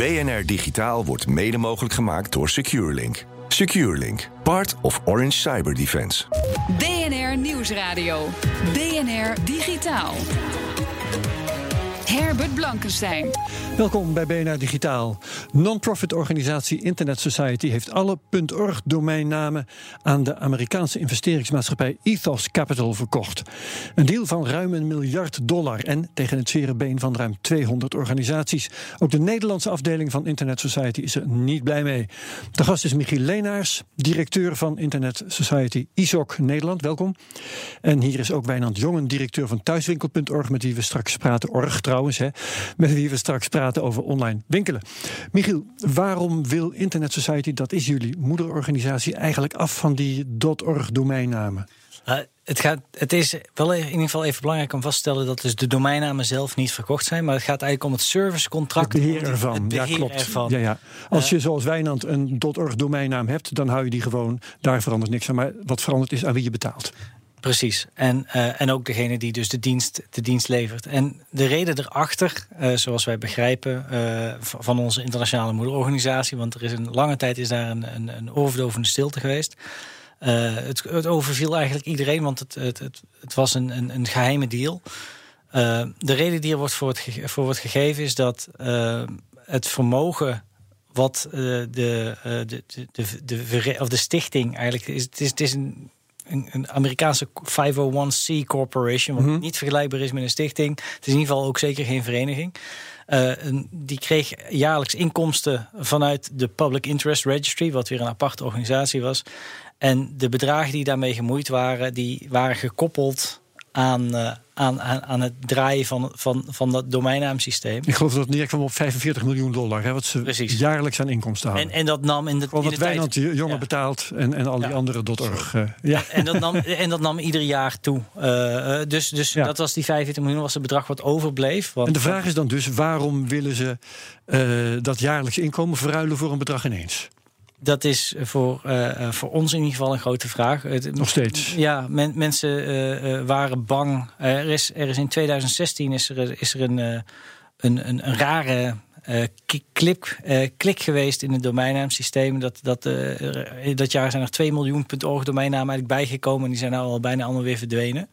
BNR Digitaal wordt mede mogelijk gemaakt door SecureLink. SecureLink, part of Orange Cyber Defense. BNR Nieuwsradio. BNR Digitaal. Herbert Blankenstein. Welkom bij BNR Digitaal. Non-profit organisatie Internet Society heeft alle .org domeinnamen aan de Amerikaanse investeringsmaatschappij Ethos Capital verkocht. Een deal van ruim een miljard dollar en tegen het zere been van ruim 200 organisaties. Ook de Nederlandse afdeling van Internet Society is er niet blij mee. De gast is Michiel Leenaars, directeur van Internet Society ISOC Nederland. Welkom. En hier is ook Wijnand Jongen, directeur van thuiswinkel.org, met wie we straks praten. Org trouwens, hè, met wie we straks praten over online winkelen. Michiel, waarom wil Internet Society, dat is jullie moederorganisatie, eigenlijk af van die .org domeinnamen? Uh, het, gaat, het is wel in ieder geval even belangrijk om vast te stellen dat dus de domeinnamen zelf niet verkocht zijn. Maar het gaat eigenlijk om het servicecontract. Het beheer ervan. Het beheer ja, klopt. Ervan. Ja, ja. Als je Uh, zoals Wijnand een .org domeinnaam hebt, dan hou je die gewoon. Daar verandert niks aan. Maar wat verandert is aan wie je betaalt. Precies. En, uh, en ook degene die dus de dienst, de dienst levert. En de reden erachter, uh, zoals wij begrijpen uh, van onze internationale moederorganisatie, want er is een lange tijd is daar een, een, een oorverdovende stilte geweest. Het, het, overviel eigenlijk iedereen, want het, het, het, het was een, een, een, geheime deal. de reden die er wordt voor, voor wordt gegeven is dat het vermogen wat de, de, de, de, de, of de stichting eigenlijk is. Het is, het is een een, een Amerikaanse 501c corporation, wat mm -hmm. niet vergelijkbaar is met een stichting. Het is in ieder geval ook zeker geen vereniging. Uh, die kreeg jaarlijks inkomsten vanuit de Public Interest Registry, wat weer een aparte organisatie was. En de bedragen die daarmee gemoeid waren, die waren gekoppeld aan, uh, aan, aan, aan het draaien van, van, van dat domeinnaamsysteem. Ik geloof dat het neerkwam op 45 miljoen dollar, hè, wat ze Precies. jaarlijks aan inkomsten hadden. En, en dat nam in de, Gewoon in wat de Wijnand tijd... jongen ja. betaalt en, en al die ja. andere .org. Uh, ja. En, dat nam, en dat nam ieder jaar toe. Uh, dus dus ja. dat was die 45 miljoen, was het bedrag wat overbleef. Want, en de vraag is dan dus, waarom willen ze dat jaarlijks inkomen verruilen voor een bedrag ineens? Dat is voor, uh, voor ons in ieder geval een grote vraag. Nog steeds? Ja, men, mensen uh, waren bang. er, is, er is in 2016 is er, is er een, een, een, een rare klik, klik geweest in het domeinnaamsysteem. Dat, dat, dat jaar zijn er 2 miljoen .org domeinnamen eigenlijk bijgekomen. En die zijn nou al bijna allemaal weer verdwenen.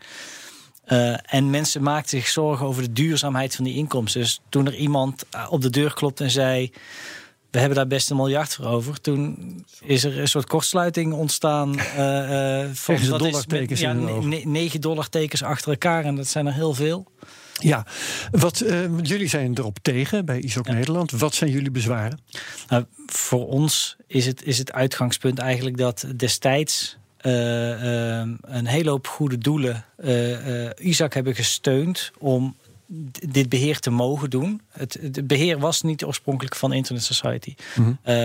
En mensen maakten zich zorgen over de duurzaamheid van die inkomsten. Dus toen er iemand op de deur klopt en zei we hebben daar best een miljard voor over. Toen is er een soort kortsluiting ontstaan. Uh, uh, van, dat met, ja, negen dollartekens achter elkaar. En dat zijn er heel veel. Ja, wat, uh, jullie zijn erop tegen bij ISOC ja. Nederland. Wat zijn jullie bezwaren? Nou, voor ons is het, is het uitgangspunt eigenlijk dat destijds uh, een hele hoop goede doelen ISAC hebben gesteund om dit beheer te mogen doen. Het, het, beheer was niet oorspronkelijk van Internet Society. Mm -hmm. uh,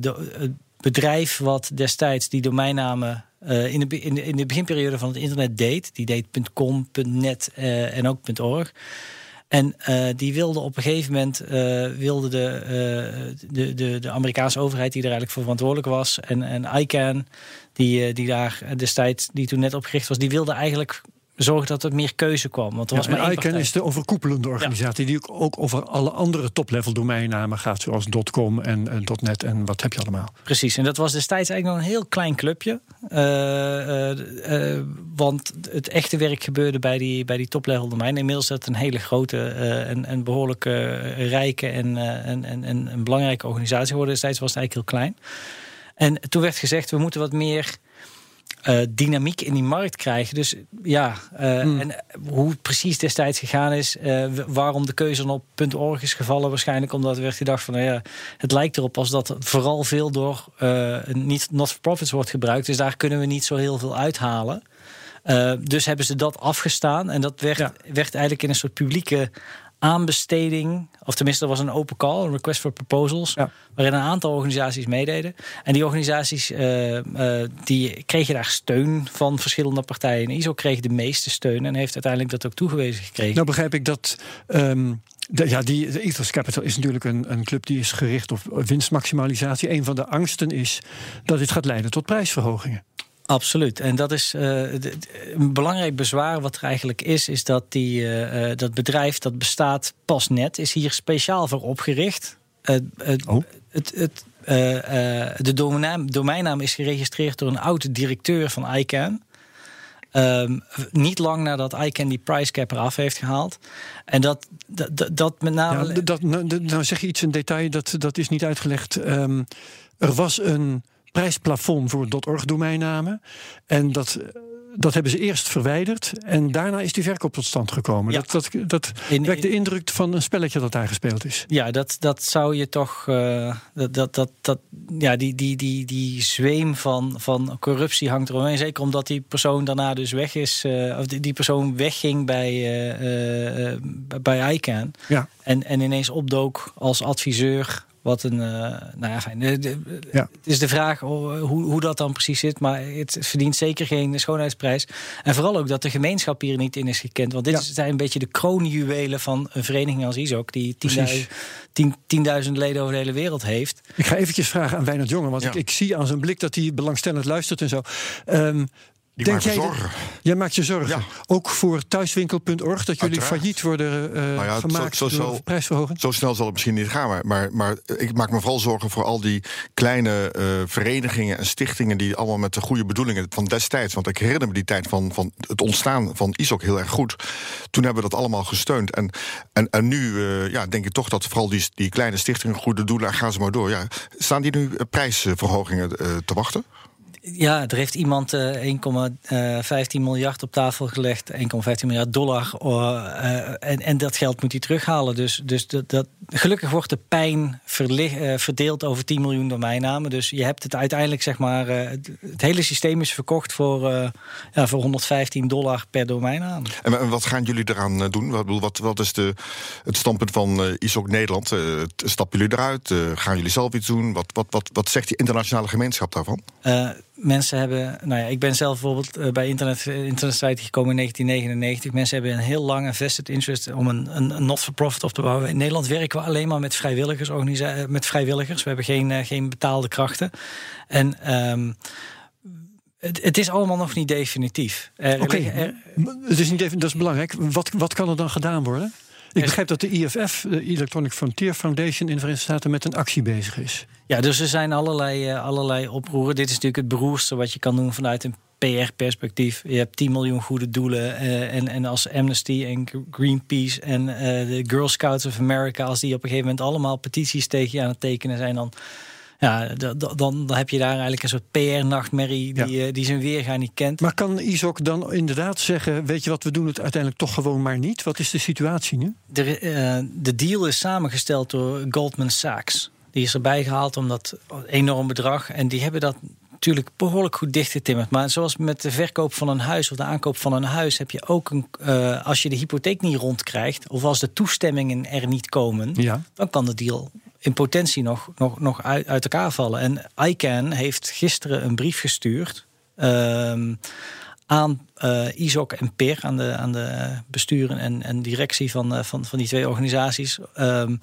de, het bedrijf wat destijds die domeinnamen uh, in, de, in, de, in de beginperiode van het internet deed, die deed .com, .net uh, en ook .org. En die wilde op een gegeven moment wilde de, de, de, de Amerikaanse overheid, die er eigenlijk voor verantwoordelijk was, en, en ICANN, die, die daar destijds, die toen net opgericht was, die wilde eigenlijk zorgen dat er meer keuze kwam. Want er was ja, maar ICANN is de overkoepelende organisatie... Die ook over alle andere top-level domeinnamen gaat... zoals .com en, en .net en wat heb je allemaal. Precies, en dat was destijds eigenlijk nog een heel klein clubje. Uh, uh, uh, want het echte werk gebeurde bij die, bij die top-level domeinen. Inmiddels is dat een hele grote en, en behoorlijk rijke... En, en, en, en een belangrijke organisatie geworden. Destijds was het eigenlijk heel klein. En toen werd gezegd, we moeten wat meer... Uh, dynamiek in die markt krijgen. Dus ja, uh, hmm. en hoe het precies destijds gegaan is, uh, waarom de keuze dan op .org is gevallen, waarschijnlijk omdat er werd gedacht van, nou ja, het lijkt erop als dat vooral veel door niet not-for-profits wordt gebruikt, dus daar kunnen we niet zo heel veel uithalen. dus hebben ze dat afgestaan en dat werd, ja. werd eigenlijk in een soort publieke aanbesteding, of tenminste, er was een open call, een request for proposals, waarin een aantal organisaties meededen. En die organisaties uh, uh, die kregen daar steun van verschillende partijen. En ISO kreeg de meeste steun en heeft uiteindelijk dat ook toegewezen gekregen. Nou begrijp ik dat. Um, de, ja, die, de Ethos Capital is natuurlijk een, een club die is gericht op winstmaximalisatie. Een van de angsten is dat dit gaat leiden tot prijsverhogingen. Absoluut. En dat is uh, een belangrijk bezwaar wat er eigenlijk is, is dat die, uh, dat bedrijf dat bestaat pas net, is hier speciaal voor opgericht. oh. het, het, de domeinnaam, domeinnaam is geregistreerd door een oude directeur van ICANN. Um, niet lang nadat ICANN die price cap eraf heeft gehaald. En dat, dat, dat met name. Ja, dat, nou, nou zeg je iets in detail, dat, dat is niet uitgelegd. Um, er was een prijsplafond voor .org domeinnamen. En dat, dat hebben ze eerst verwijderd. En daarna is die verkoop tot stand gekomen. Dat, dat, dat in, wekt de indruk van een spelletje dat daar gespeeld is. Ja, dat, dat zou je toch. Uh, dat, dat, dat, dat, ja, die, die, die, die zweem van, van corruptie hangt eromheen. Zeker omdat die persoon daarna dus weg is. Uh, of die, die persoon wegging bij, uh, bij ICANN. Ja. En, en ineens opdook als adviseur wat een. Uh, nou ja, fijn. ja. Het is de vraag hoe, hoe dat dan precies zit. Maar het verdient zeker geen schoonheidsprijs. En vooral ook dat de gemeenschap hier niet in is gekend. Want dit ja. zijn een beetje de kroonjuwelen van een vereniging als ISOC. Die 10.000 10, leden over de hele wereld heeft. Ik ga eventjes vragen aan Wijnand Jongen. Want ja. ik, ik, zie aan zijn blik dat hij belangstellend luistert en zo. Um, die Denk jij zorgen. jij maakt je zorgen. Ja. Ook voor thuiswinkel.org, dat jullie Uiteraard. failliet worden uh, nou ja, gemaakt zo, zo, door prijsverhoging? Zo snel zal het misschien niet gaan. Maar, maar, maar, ik maak me vooral zorgen voor al die kleine uh, verenigingen en stichtingen... die allemaal met de goede bedoelingen van destijds... want ik herinner me die tijd van, van het ontstaan van ISOC heel erg goed. Toen hebben we dat allemaal gesteund. En, en, en nu uh, ja, denk ik toch dat vooral die, die kleine stichtingen... goede doelen, gaan ze maar door. Ja, staan die nu prijsverhogingen te wachten? Ja, er heeft iemand uh, 1,15 miljard op tafel gelegd, 1,15 miljard dollar. Uh, en, en dat geld moet hij terughalen. Dus, dus dat, dat, gelukkig wordt de pijn verdeeld over 10 miljoen domeinnamen. Dus je hebt het uiteindelijk, zeg maar, het, het hele systeem is verkocht voor, ja, voor 115 dollar per domeinnaam. En wat gaan jullie eraan doen? Wat, wat, wat is de, het standpunt van ISOC Nederland? stappen jullie eruit? gaan jullie zelf iets doen? Wat, wat, wat, wat zegt die internationale gemeenschap daarvan? Mensen hebben, nou ja, ik ben zelf bijvoorbeeld uh, bij internet, internetsite gekomen in 1999. Mensen hebben een heel lange vested interest om een, een, een not-for-profit op te bouwen. In Nederland werken we alleen maar met vrijwilligers, met vrijwilligers. We hebben geen, geen betaalde krachten. En um, het, het, is allemaal nog niet definitief. Oké, okay. het is niet even, dat is belangrijk. Wat, wat kan er dan gedaan worden? Ik begrijp dat de IFF, de Electronic Frontier Foundation in de Verenigde Staten, met een actie bezig is. Ja, dus er zijn allerlei, uh, allerlei oproeren. Dit is natuurlijk het beroerdste wat je kan doen vanuit een PR-perspectief. Je hebt 10 miljoen goede doelen. Uh, en, en als Amnesty en Greenpeace en uh, de Girl Scouts of America, als die op een gegeven moment allemaal petities tegen je aan het tekenen zijn, dan ja, dan, dan heb je daar eigenlijk een soort PR-nachtmerrie die, ja. die zijn weerga niet kent. Maar kan ISOC dan inderdaad zeggen: Weet je wat, we doen het uiteindelijk toch gewoon maar niet? Wat is de situatie nu? De, uh, de deal is samengesteld door Goldman Sachs. Die is erbij gehaald om dat enorm bedrag. En die hebben dat natuurlijk behoorlijk goed dichtgetimmerd. Maar zoals met de verkoop van een huis of de aankoop van een huis, heb je ook een. Uh, als je de hypotheek niet rondkrijgt, of als de toestemmingen er niet komen, ja. dan kan de deal in potentie nog, nog, nog uit, uit elkaar vallen. En ICANN heeft gisteren een brief gestuurd. Uh, aan uh, ISOC en PIR, aan de, aan de besturen en, en directie van, uh, van, van die twee organisaties. Um,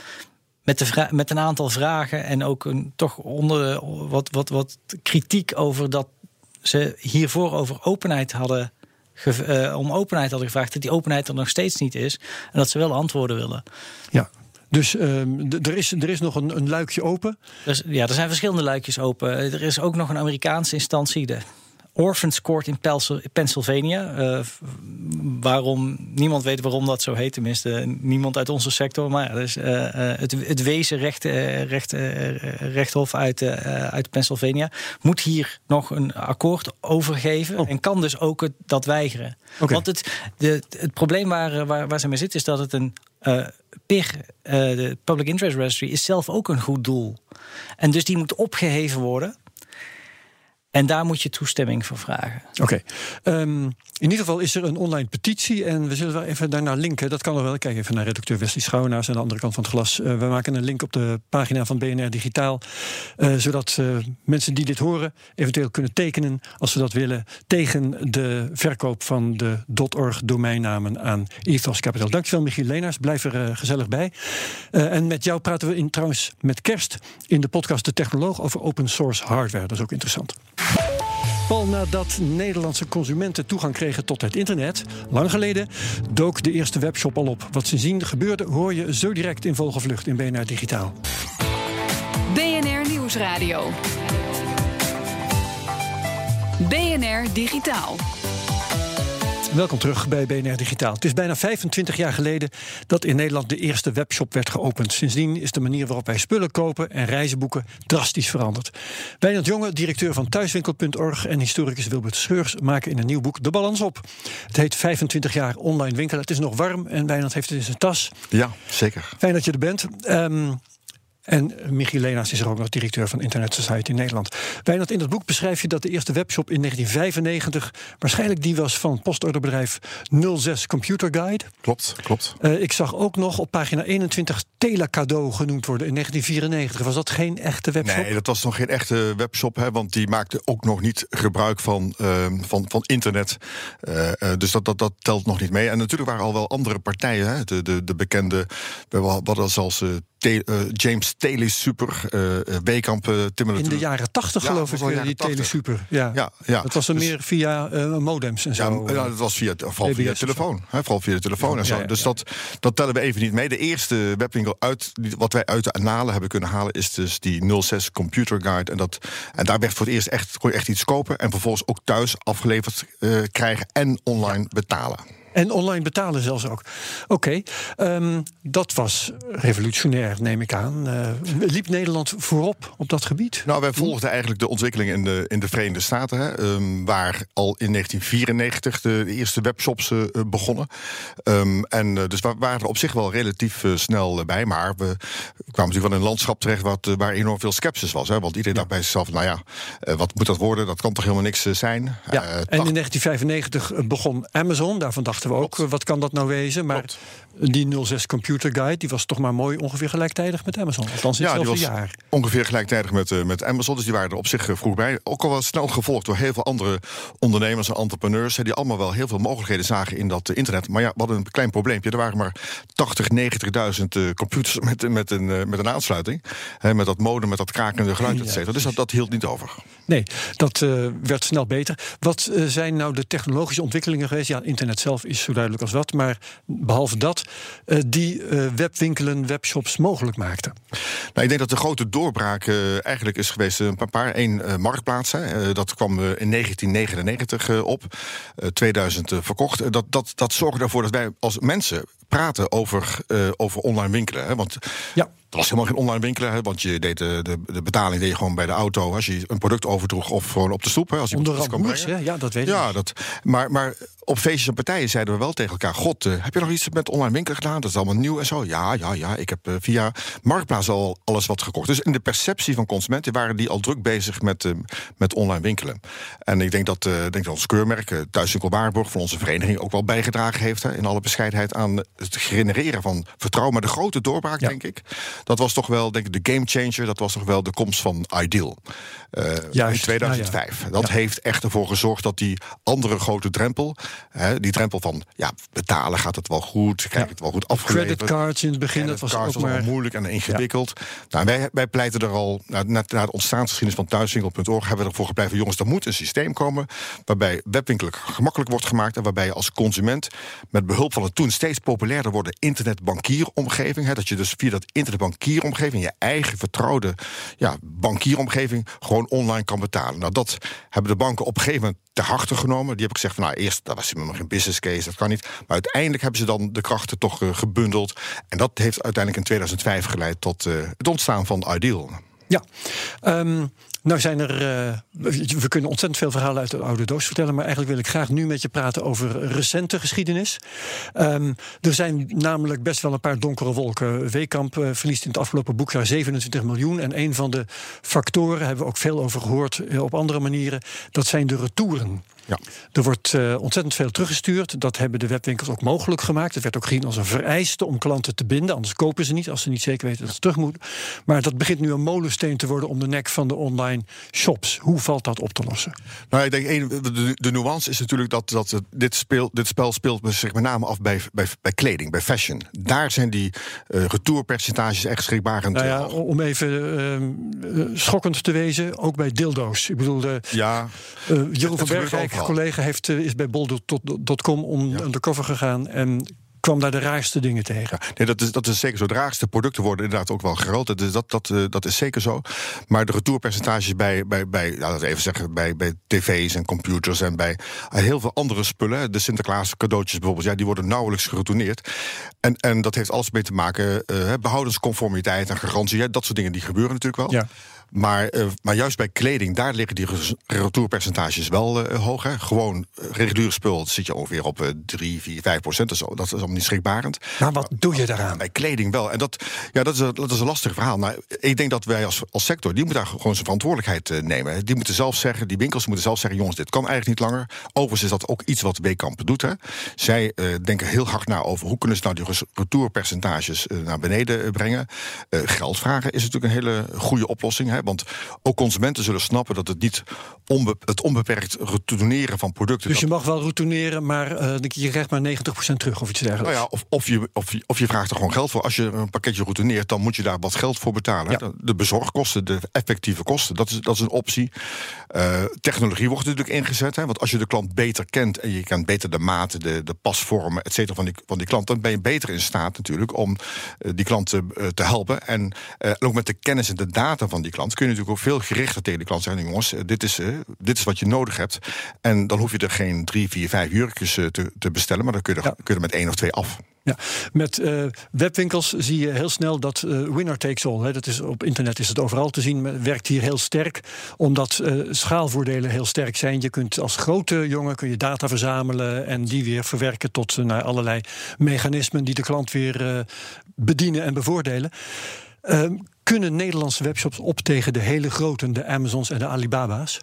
met, de met een aantal vragen en ook een, toch onder wat, wat, wat kritiek over dat ze hiervoor over openheid hadden. Uh, om openheid hadden gevraagd, dat die openheid er nog steeds niet is. En dat ze wel antwoorden willen. Ja, dus um, er, is, er is nog een, een luikje open? Dus, ja, er zijn verschillende luikjes open. Er is ook nog een Amerikaanse instantie, de Orphans Court in Pennsylvania. Uh, waarom, niemand weet waarom dat zo heet, tenminste niemand uit onze sector. Maar ja, dus, uh, het, het wezen recht, recht, rechthof uit, uit Pennsylvania moet hier nog een akkoord overgeven oh. en kan dus ook het, dat weigeren. Okay. Want het, de, het probleem waar, waar, waar ze mee zit is dat het een uh, de Public Interest Registry, is zelf ook een goed doel. En dus die moet opgeheven worden. En daar moet je toestemming voor vragen. Oké. Ehm, in ieder geval is er een online petitie. En we zullen wel even daarnaar linken. Dat kan er wel. Kijk even naar redacteur Wesley Schouwenaars aan de andere kant van het glas. Uh, we maken een link op de pagina van BNR Digitaal. Uh, zodat uh, mensen die dit horen eventueel kunnen tekenen, als ze dat willen, tegen de verkoop van de .org domeinnamen aan Ethos Capital. Dankjewel Michiel Leenaars. Blijf er gezellig bij. en met jou praten we in, trouwens met kerst in de podcast De Technoloog over open source hardware. Dat is ook interessant. Al nadat Nederlandse consumenten toegang kregen tot het internet, lang geleden, dook de eerste webshop al op. Wat sindsdien gebeurde, hoor je zo direct in Vogelvlucht in BNR Digitaal. BNR Nieuwsradio. BNR Digitaal. Welkom terug bij BNR Digitaal. Het is bijna 25 jaar geleden dat in Nederland de eerste webshop werd geopend. Sindsdien is de manier waarop wij spullen kopen en reizen boeken drastisch veranderd. Wijnand Jonge, directeur van thuiswinkel.org en historicus Wilbert Scheurs maken in een nieuw boek de balans op. Het heet 25 jaar online winkelen. Het is nog warm en Wijnand heeft het in zijn tas. Ja, zeker. Fijn dat je er bent. Um, en Leenaars is er ook nog directeur van Internet Society Nederland. Wijnand, in het boek beschrijf je dat de eerste webshop in 1995... waarschijnlijk die was van postorderbedrijf 06 Computer Guide. Klopt, klopt. Uh, ik zag ook nog op pagina 21 Telacado genoemd worden in 1994. Was dat geen echte webshop? Nee, dat was nog geen echte webshop, hè, want die maakte ook nog niet gebruik van, uh, van, van internet. Uh, dus dat, dat, dat telt nog niet mee. En natuurlijk waren al wel andere partijen, hè, de, de, de bekende, wat als als Te uh, James Telesuper, uh, Wekamp, uh, In de jaren tachtig ja, geloof ik, die Telesuper. Ja. Ja, ja. Dat was er dus, meer via modems en zo. Ja, dat was via, vooral via telefoon. Hè, vooral via de telefoon en zo. dus Dat, dat tellen we even niet mee. De eerste webwinkel uit, wat wij uit de analen hebben kunnen halen... is dus die 06 Computer Guide. En, dat, en daar werd voor het eerst echt, kon je echt iets kopen... en vervolgens ook thuis afgeleverd krijgen en online betalen. En online betalen zelfs ook. Oké, okay, um, dat was revolutionair, neem ik aan. Uh, liep Nederland voorop op dat gebied? Nou, wij volgden eigenlijk de ontwikkeling in de, in de Verenigde Staten, hè, um, waar al in 1994 de, eerste webshops uh, begonnen. Um, en uh, dus we waren er op zich wel relatief snel bij, maar we kwamen natuurlijk wel in een landschap terecht wat, waar enorm veel sceptisch was. Hè, want iedereen ja. dacht bij zichzelf, nou ja, wat moet dat worden? Dat kan toch helemaal niks zijn? Ja, en in 1995 begon Amazon, daarvan dachten we ook, wat kan dat nou wezen? Maar die 06 Computer Guide, die was toch maar mooi ongeveer gelijktijdig met Amazon. Althans ja, hetzelfde jaar. Ongeveer gelijktijdig met, uh, met Amazon. Dus die waren er op zich uh, vroeg bij. Ook al wel snel gevolgd door heel veel andere ondernemers en entrepreneurs. die allemaal wel heel veel mogelijkheden zagen in dat uh, internet. Maar ja, we hadden een klein probleempje. Er waren maar 80, 90.000 computers met, met, een, met een aansluiting. met dat modem, met dat krakende geluid, et cetera. Dus dat, dat hield niet over. Nee, dat werd snel beter. Wat zijn nou de technologische ontwikkelingen geweest? Ja, internet zelf is zo duidelijk als wat. Maar behalve dat, uh, die uh, webwinkelen, webshops mogelijk maakten. Nou, ik denk dat de grote doorbraak uh, eigenlijk is geweest een paar. Eén marktplaats. Hè, dat kwam in 1999 op. 2000 verkocht. dat, dat, dat zorgde ervoor dat wij als mensen praten over, over online winkelen. Hè, want ja. Was helemaal geen online winkelen, hè, want je deed de, de, de, betaling deed je gewoon bij de auto als je een product overdroeg of gewoon op de stoep. Hè, als je Onder kan ja, dat weet ik. Ja, dat, maar, maar op feestjes en partijen zeiden we wel tegen elkaar: God, uh, heb je nog iets met online winkelen gedaan? Dat is allemaal nieuw en zo. Ja, ja, ja. Ik heb uh, via Marktplaats al alles wat gekocht. Dus in de perceptie van consumenten waren die al druk bezig met, uh, met online winkelen. En ik denk dat, denk dat ons keurmerk, Thuiswinkel Waarborg, van onze vereniging ook wel bijgedragen heeft. Hè, in alle bescheidenheid aan het genereren van vertrouwen. Maar de grote doorbraak, ja. denk ik, dat was toch wel denk ik, de game changer. Dat was toch wel de komst van Ideal. in 2005. Ja, dat heeft echt ervoor gezorgd dat die andere grote drempel die drempel van ja, betalen gaat het wel goed, krijg ja. het wel goed afgeleverd. Creditcards in het begin, dat was ook maar... moeilijk en ingewikkeld. Nou, wij, wij pleiten er al, na, na, na de ontstaansgeschiedenis van thuiswinkel.org... hebben we ervoor gepleid van jongens, er moet een systeem komen... waarbij webwinkelen gemakkelijk wordt gemaakt... en waarbij je als consument met behulp van een toen steeds populairder worden... internetbankieromgeving, hè, dat je dus via dat internetbankieromgeving... je eigen vertrouwde ja, bankieromgeving gewoon online kan betalen. Nou, dat hebben de banken op een gegeven moment te harte genomen. Die heb ik gezegd van, nou, eerst dat was nog geen business case, dat kan niet. Maar uiteindelijk hebben ze dan de krachten toch uh, gebundeld. En dat heeft uiteindelijk in 2005 geleid tot uh, het ontstaan van Ideal. Ja, um, Nou zijn er, uh, we kunnen ontzettend veel verhalen uit de oude doos vertellen, maar eigenlijk wil ik graag nu met je praten over recente geschiedenis. Um, er zijn namelijk best wel een paar donkere wolken. Weekamp uh, verliest in het afgelopen boekjaar 27 miljoen. En een van de factoren, hebben we ook veel over gehoord uh, op andere manieren, dat zijn de retouren. Ja. Er wordt uh, ontzettend veel teruggestuurd. Dat hebben de webwinkels ook mogelijk gemaakt. Het werd ook gezien als een vereiste om klanten te binden. Anders kopen ze niet als ze niet zeker weten dat ze terug moeten. Maar dat begint nu een molensteen te worden om de nek van de online shops. Hoe valt dat op te lossen? Nou, ik denk, een, de, de nuance is natuurlijk dat, dat dit, speel, dit spel speelt zich met name af bij, bij, bij kleding, bij fashion. Daar zijn die uh, retourpercentages echt schrikbarend. Nou ja, om even uh, schokkend te wezen, ook bij dildo's. Ik bedoel, de, ja, Jeroen van Bergrijk collega heeft, is bij bol.com om ja. undercover gegaan en kwam daar de raarste dingen tegen. Nee, dat, is, dat is zeker zo. De raarste producten worden inderdaad ook wel gerold. Dat is, dat, dat, uh, dat is zeker zo. Maar de retourpercentages bij, bij, bij laten we even zeggen, bij, bij tv's en computers en bij uh, heel veel andere spullen, de Sinterklaas cadeautjes bijvoorbeeld, ja, die worden nauwelijks geretourneerd. En, en dat heeft alles mee te maken, uh, behoudensconformiteit en garantie. Ja, dat soort dingen die gebeuren natuurlijk wel. Ja. Maar, uh, maar juist bij kleding, daar liggen die retourpercentages wel uh, hoog. Hè. Gewoon reguliere spul zit je ongeveer op uh, 3, 4, 5 procent. Dat is, dat is allemaal niet schrikbarend. Maar wat doe je daaraan? Bij kleding wel. En dat, ja, dat, is, een, dat is een lastig verhaal. Nou, ik denk dat wij als, als sector, die moeten daar gewoon zijn verantwoordelijkheid nemen. Die moeten zelf zeggen, die winkels moeten zelf zeggen... jongens, dit kan eigenlijk niet langer. Overigens is dat ook iets wat Weekamp doet. Hè. Zij denken heel hard na over hoe kunnen ze nou die retourpercentages naar beneden brengen. geld vragen is natuurlijk een hele goede oplossing. Hè. Want ook consumenten zullen snappen dat het niet onbe het onbeperkt retourneren van producten. Dus je mag wel retourneren, maar uh, je krijgt maar 90% terug of iets dergelijks. Nou ja, of, of, je, of, je, of je vraagt er gewoon geld voor. Als je een pakketje retourneert, dan moet je daar wat geld voor betalen. Ja. De bezorgkosten, de effectieve kosten, dat is, dat is een optie. Uh, technologie wordt natuurlijk ingezet. Hè, want als je de klant beter kent en je kent beter de maten, de, de pasvormen, et cetera, van die, van die klant, dan ben je beter in staat natuurlijk om uh, die klant te, te helpen. En ook met de kennis en de data van die klant kun je natuurlijk ook veel gerichter tegen de klant zeggen: jongens, dit is, uh, dit is wat je nodig hebt. En dan hoef je er geen drie, vier, vijf jurkjes uh, te, te, bestellen, maar dan kun je er, ja. kun je er met één of twee af. Ja, met uh, webwinkels zie je heel snel dat uh, winner takes all. Hè, dat is, op internet is het overal te zien. Werkt hier heel sterk, omdat uh, schaalvoordelen heel sterk zijn. Je kunt als grote jongen kun je data verzamelen en die weer verwerken tot naar allerlei mechanismen die de klant weer bedienen en bevoordelen. Ehm, kunnen Nederlandse webshops op tegen de hele grote, de Amazons en de Alibaba's?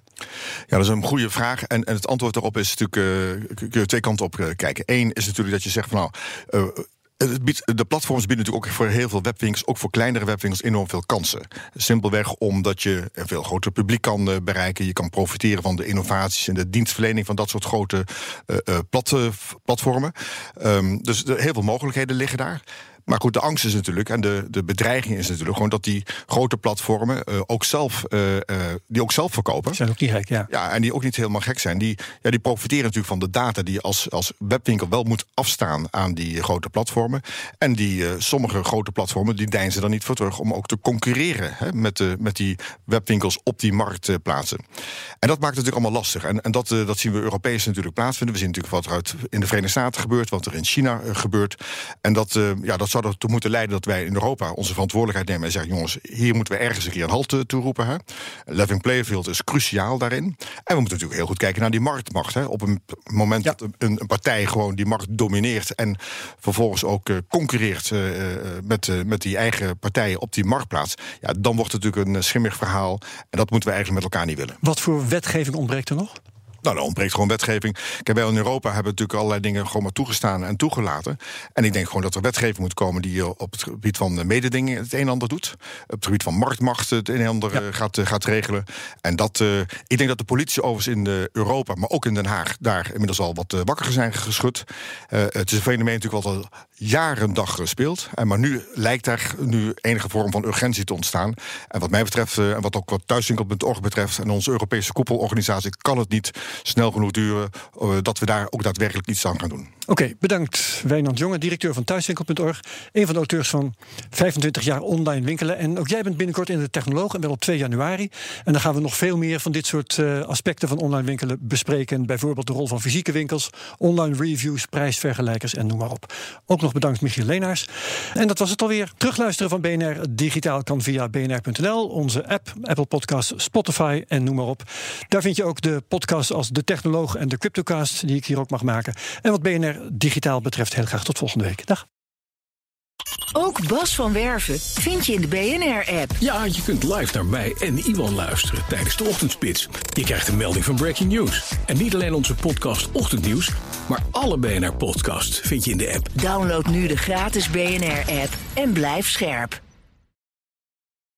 Ja, dat is een goede vraag. En, en het antwoord daarop is natuurlijk, uh, kun je twee kanten op uh, kijken. Eén is natuurlijk dat je zegt van nou. Biedt, de platforms bieden natuurlijk ook voor heel veel webwinkels, ook voor kleinere webwinkels, enorm veel kansen. Simpelweg omdat je een veel groter publiek kan bereiken. Je kan profiteren van de innovaties en de dienstverlening van dat soort grote uh, plat, platformen. Um, dus er, heel veel mogelijkheden liggen daar. Maar goed, de angst is natuurlijk, en de, de bedreiging is natuurlijk gewoon dat die grote platformen uh, ook zelf, uh, uh, die ook zelf verkopen. Zijn ook niet gek, ja. Ja, en die ook niet helemaal gek zijn. Die, ja, die profiteren natuurlijk van de data die je als, als webwinkel wel moet afstaan aan die grote platformen. En die sommige grote platformen die deinzen dan niet voor terug om ook te concurreren hè, met, de, met die webwinkels op die marktplaatsen. En dat maakt het natuurlijk allemaal lastig. En, en dat, dat zien we Europees natuurlijk plaatsvinden. We zien natuurlijk wat er uit in de Verenigde Staten gebeurt, wat er in China gebeurt. En dat, ja, dat zou ertoe moeten leiden dat wij in Europa onze verantwoordelijkheid nemen en zeggen: jongens, hier moeten we ergens een keer een halt toe roepen. Hè. Level playing field is cruciaal daarin. En we moeten natuurlijk heel goed kijken naar die marktmacht. Hè. Op een moment ja. dat een, een, partij gewoon die markt domineert en vervolgens ook uh, concurreert uh, met, uh, met die eigen partijen op die marktplaats, ja, dan wordt het natuurlijk een schimmig verhaal. En dat moeten we eigenlijk met elkaar niet willen. Wat voor wetgeving ontbreekt er nog? Nou, er ontbreekt gewoon wetgeving. Kijk, wij in Europa hebben natuurlijk allerlei dingen gewoon maar toegestaan en toegelaten. En ik denk gewoon dat er wetgeving moet komen die op het gebied van mededingen het een en ander doet. Op het gebied van marktmacht het een en ander ja. gaat, gaat regelen. En dat, uh, ik denk dat de politie overigens in Europa, maar ook in Den Haag, daar inmiddels al wat wakker zijn geschud. het is een fenomeen natuurlijk wat al jaren dag speelt. En maar nu lijkt daar nu enige vorm van urgentie te ontstaan. En wat mij betreft, en wat ook wat thuiswinkel.org betreft, en onze Europese koepelorganisatie, kan het niet snel genoeg duren, uh, dat we daar ook daadwerkelijk iets aan gaan doen. Oké, bedankt Wijnand Jonge, directeur van thuiswinkel.org. Een van de auteurs van 25 jaar online winkelen. En ook jij bent binnenkort in de Technoloog en wel op 2 januari. En dan gaan we nog veel meer van dit soort uh, aspecten van online winkelen bespreken. Bijvoorbeeld de rol van fysieke winkels, online reviews, prijsvergelijkers en noem maar op. Ook nog bedankt Michiel Leenaars. En dat was het alweer. Terugluisteren van BNR Digitaal kan via bnr.nl, onze app, Apple Podcasts, Spotify en noem maar op. Daar vind je ook de podcasts als De Technoloog en de Cryptocast, die ik hier ook mag maken. En wat BNR digitaal betreft, heel graag tot volgende week. Dag. Ook Bas van Werven vind je in de BNR-app. Ja, je kunt live naar mij en Iwan luisteren tijdens de ochtendspits. Je krijgt een melding van Breaking News. En niet alleen onze podcast Ochtendnieuws, maar alle BNR-podcasts vind je in de app. Download nu de gratis BNR-app en blijf scherp.